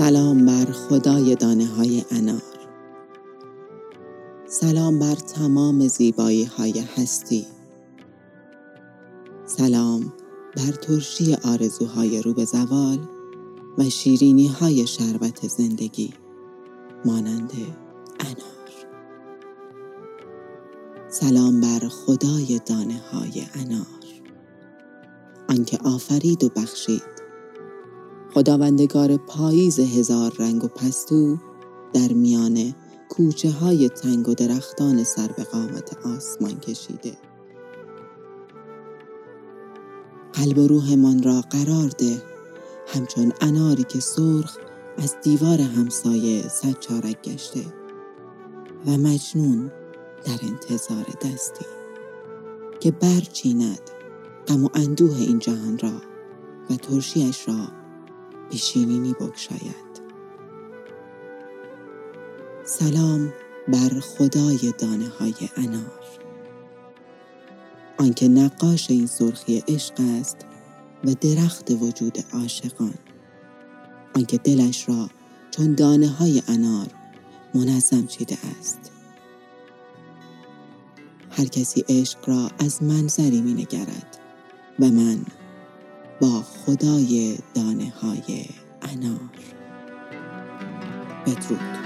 سلام بر خدای دانه های انار. سلام بر تمام زیبایی های هستی. سلام بر ترشی آرزوهای رو به زوال و شیرینی های شربت زندگی مانند انار. سلام بر خدای دانه های انار. آنکه آفرید و بخشید. خداوندگار پاییز هزار رنگ و پستو در میان کوچه های تنگ و درختان سر به قامت آسمان کشیده. قلب و روحمان را قرار ده. همچون اناری که سرخ از دیوار همسایه صد چارک گشته. و مجنون در انتظار دستی که برچیند غم و اندوه این جهان را و ترشیش را به شیرینی بگشاید سلام بر خدای دانه های انار. آنکه نقاش این سرخی عشق است و درخت وجود عاشقان. آنکه دلش را چون دانه های انار منظم چیده است. هر کسی عشق را از منظری می نگرد و من با خدای دانه های انار. بدرود.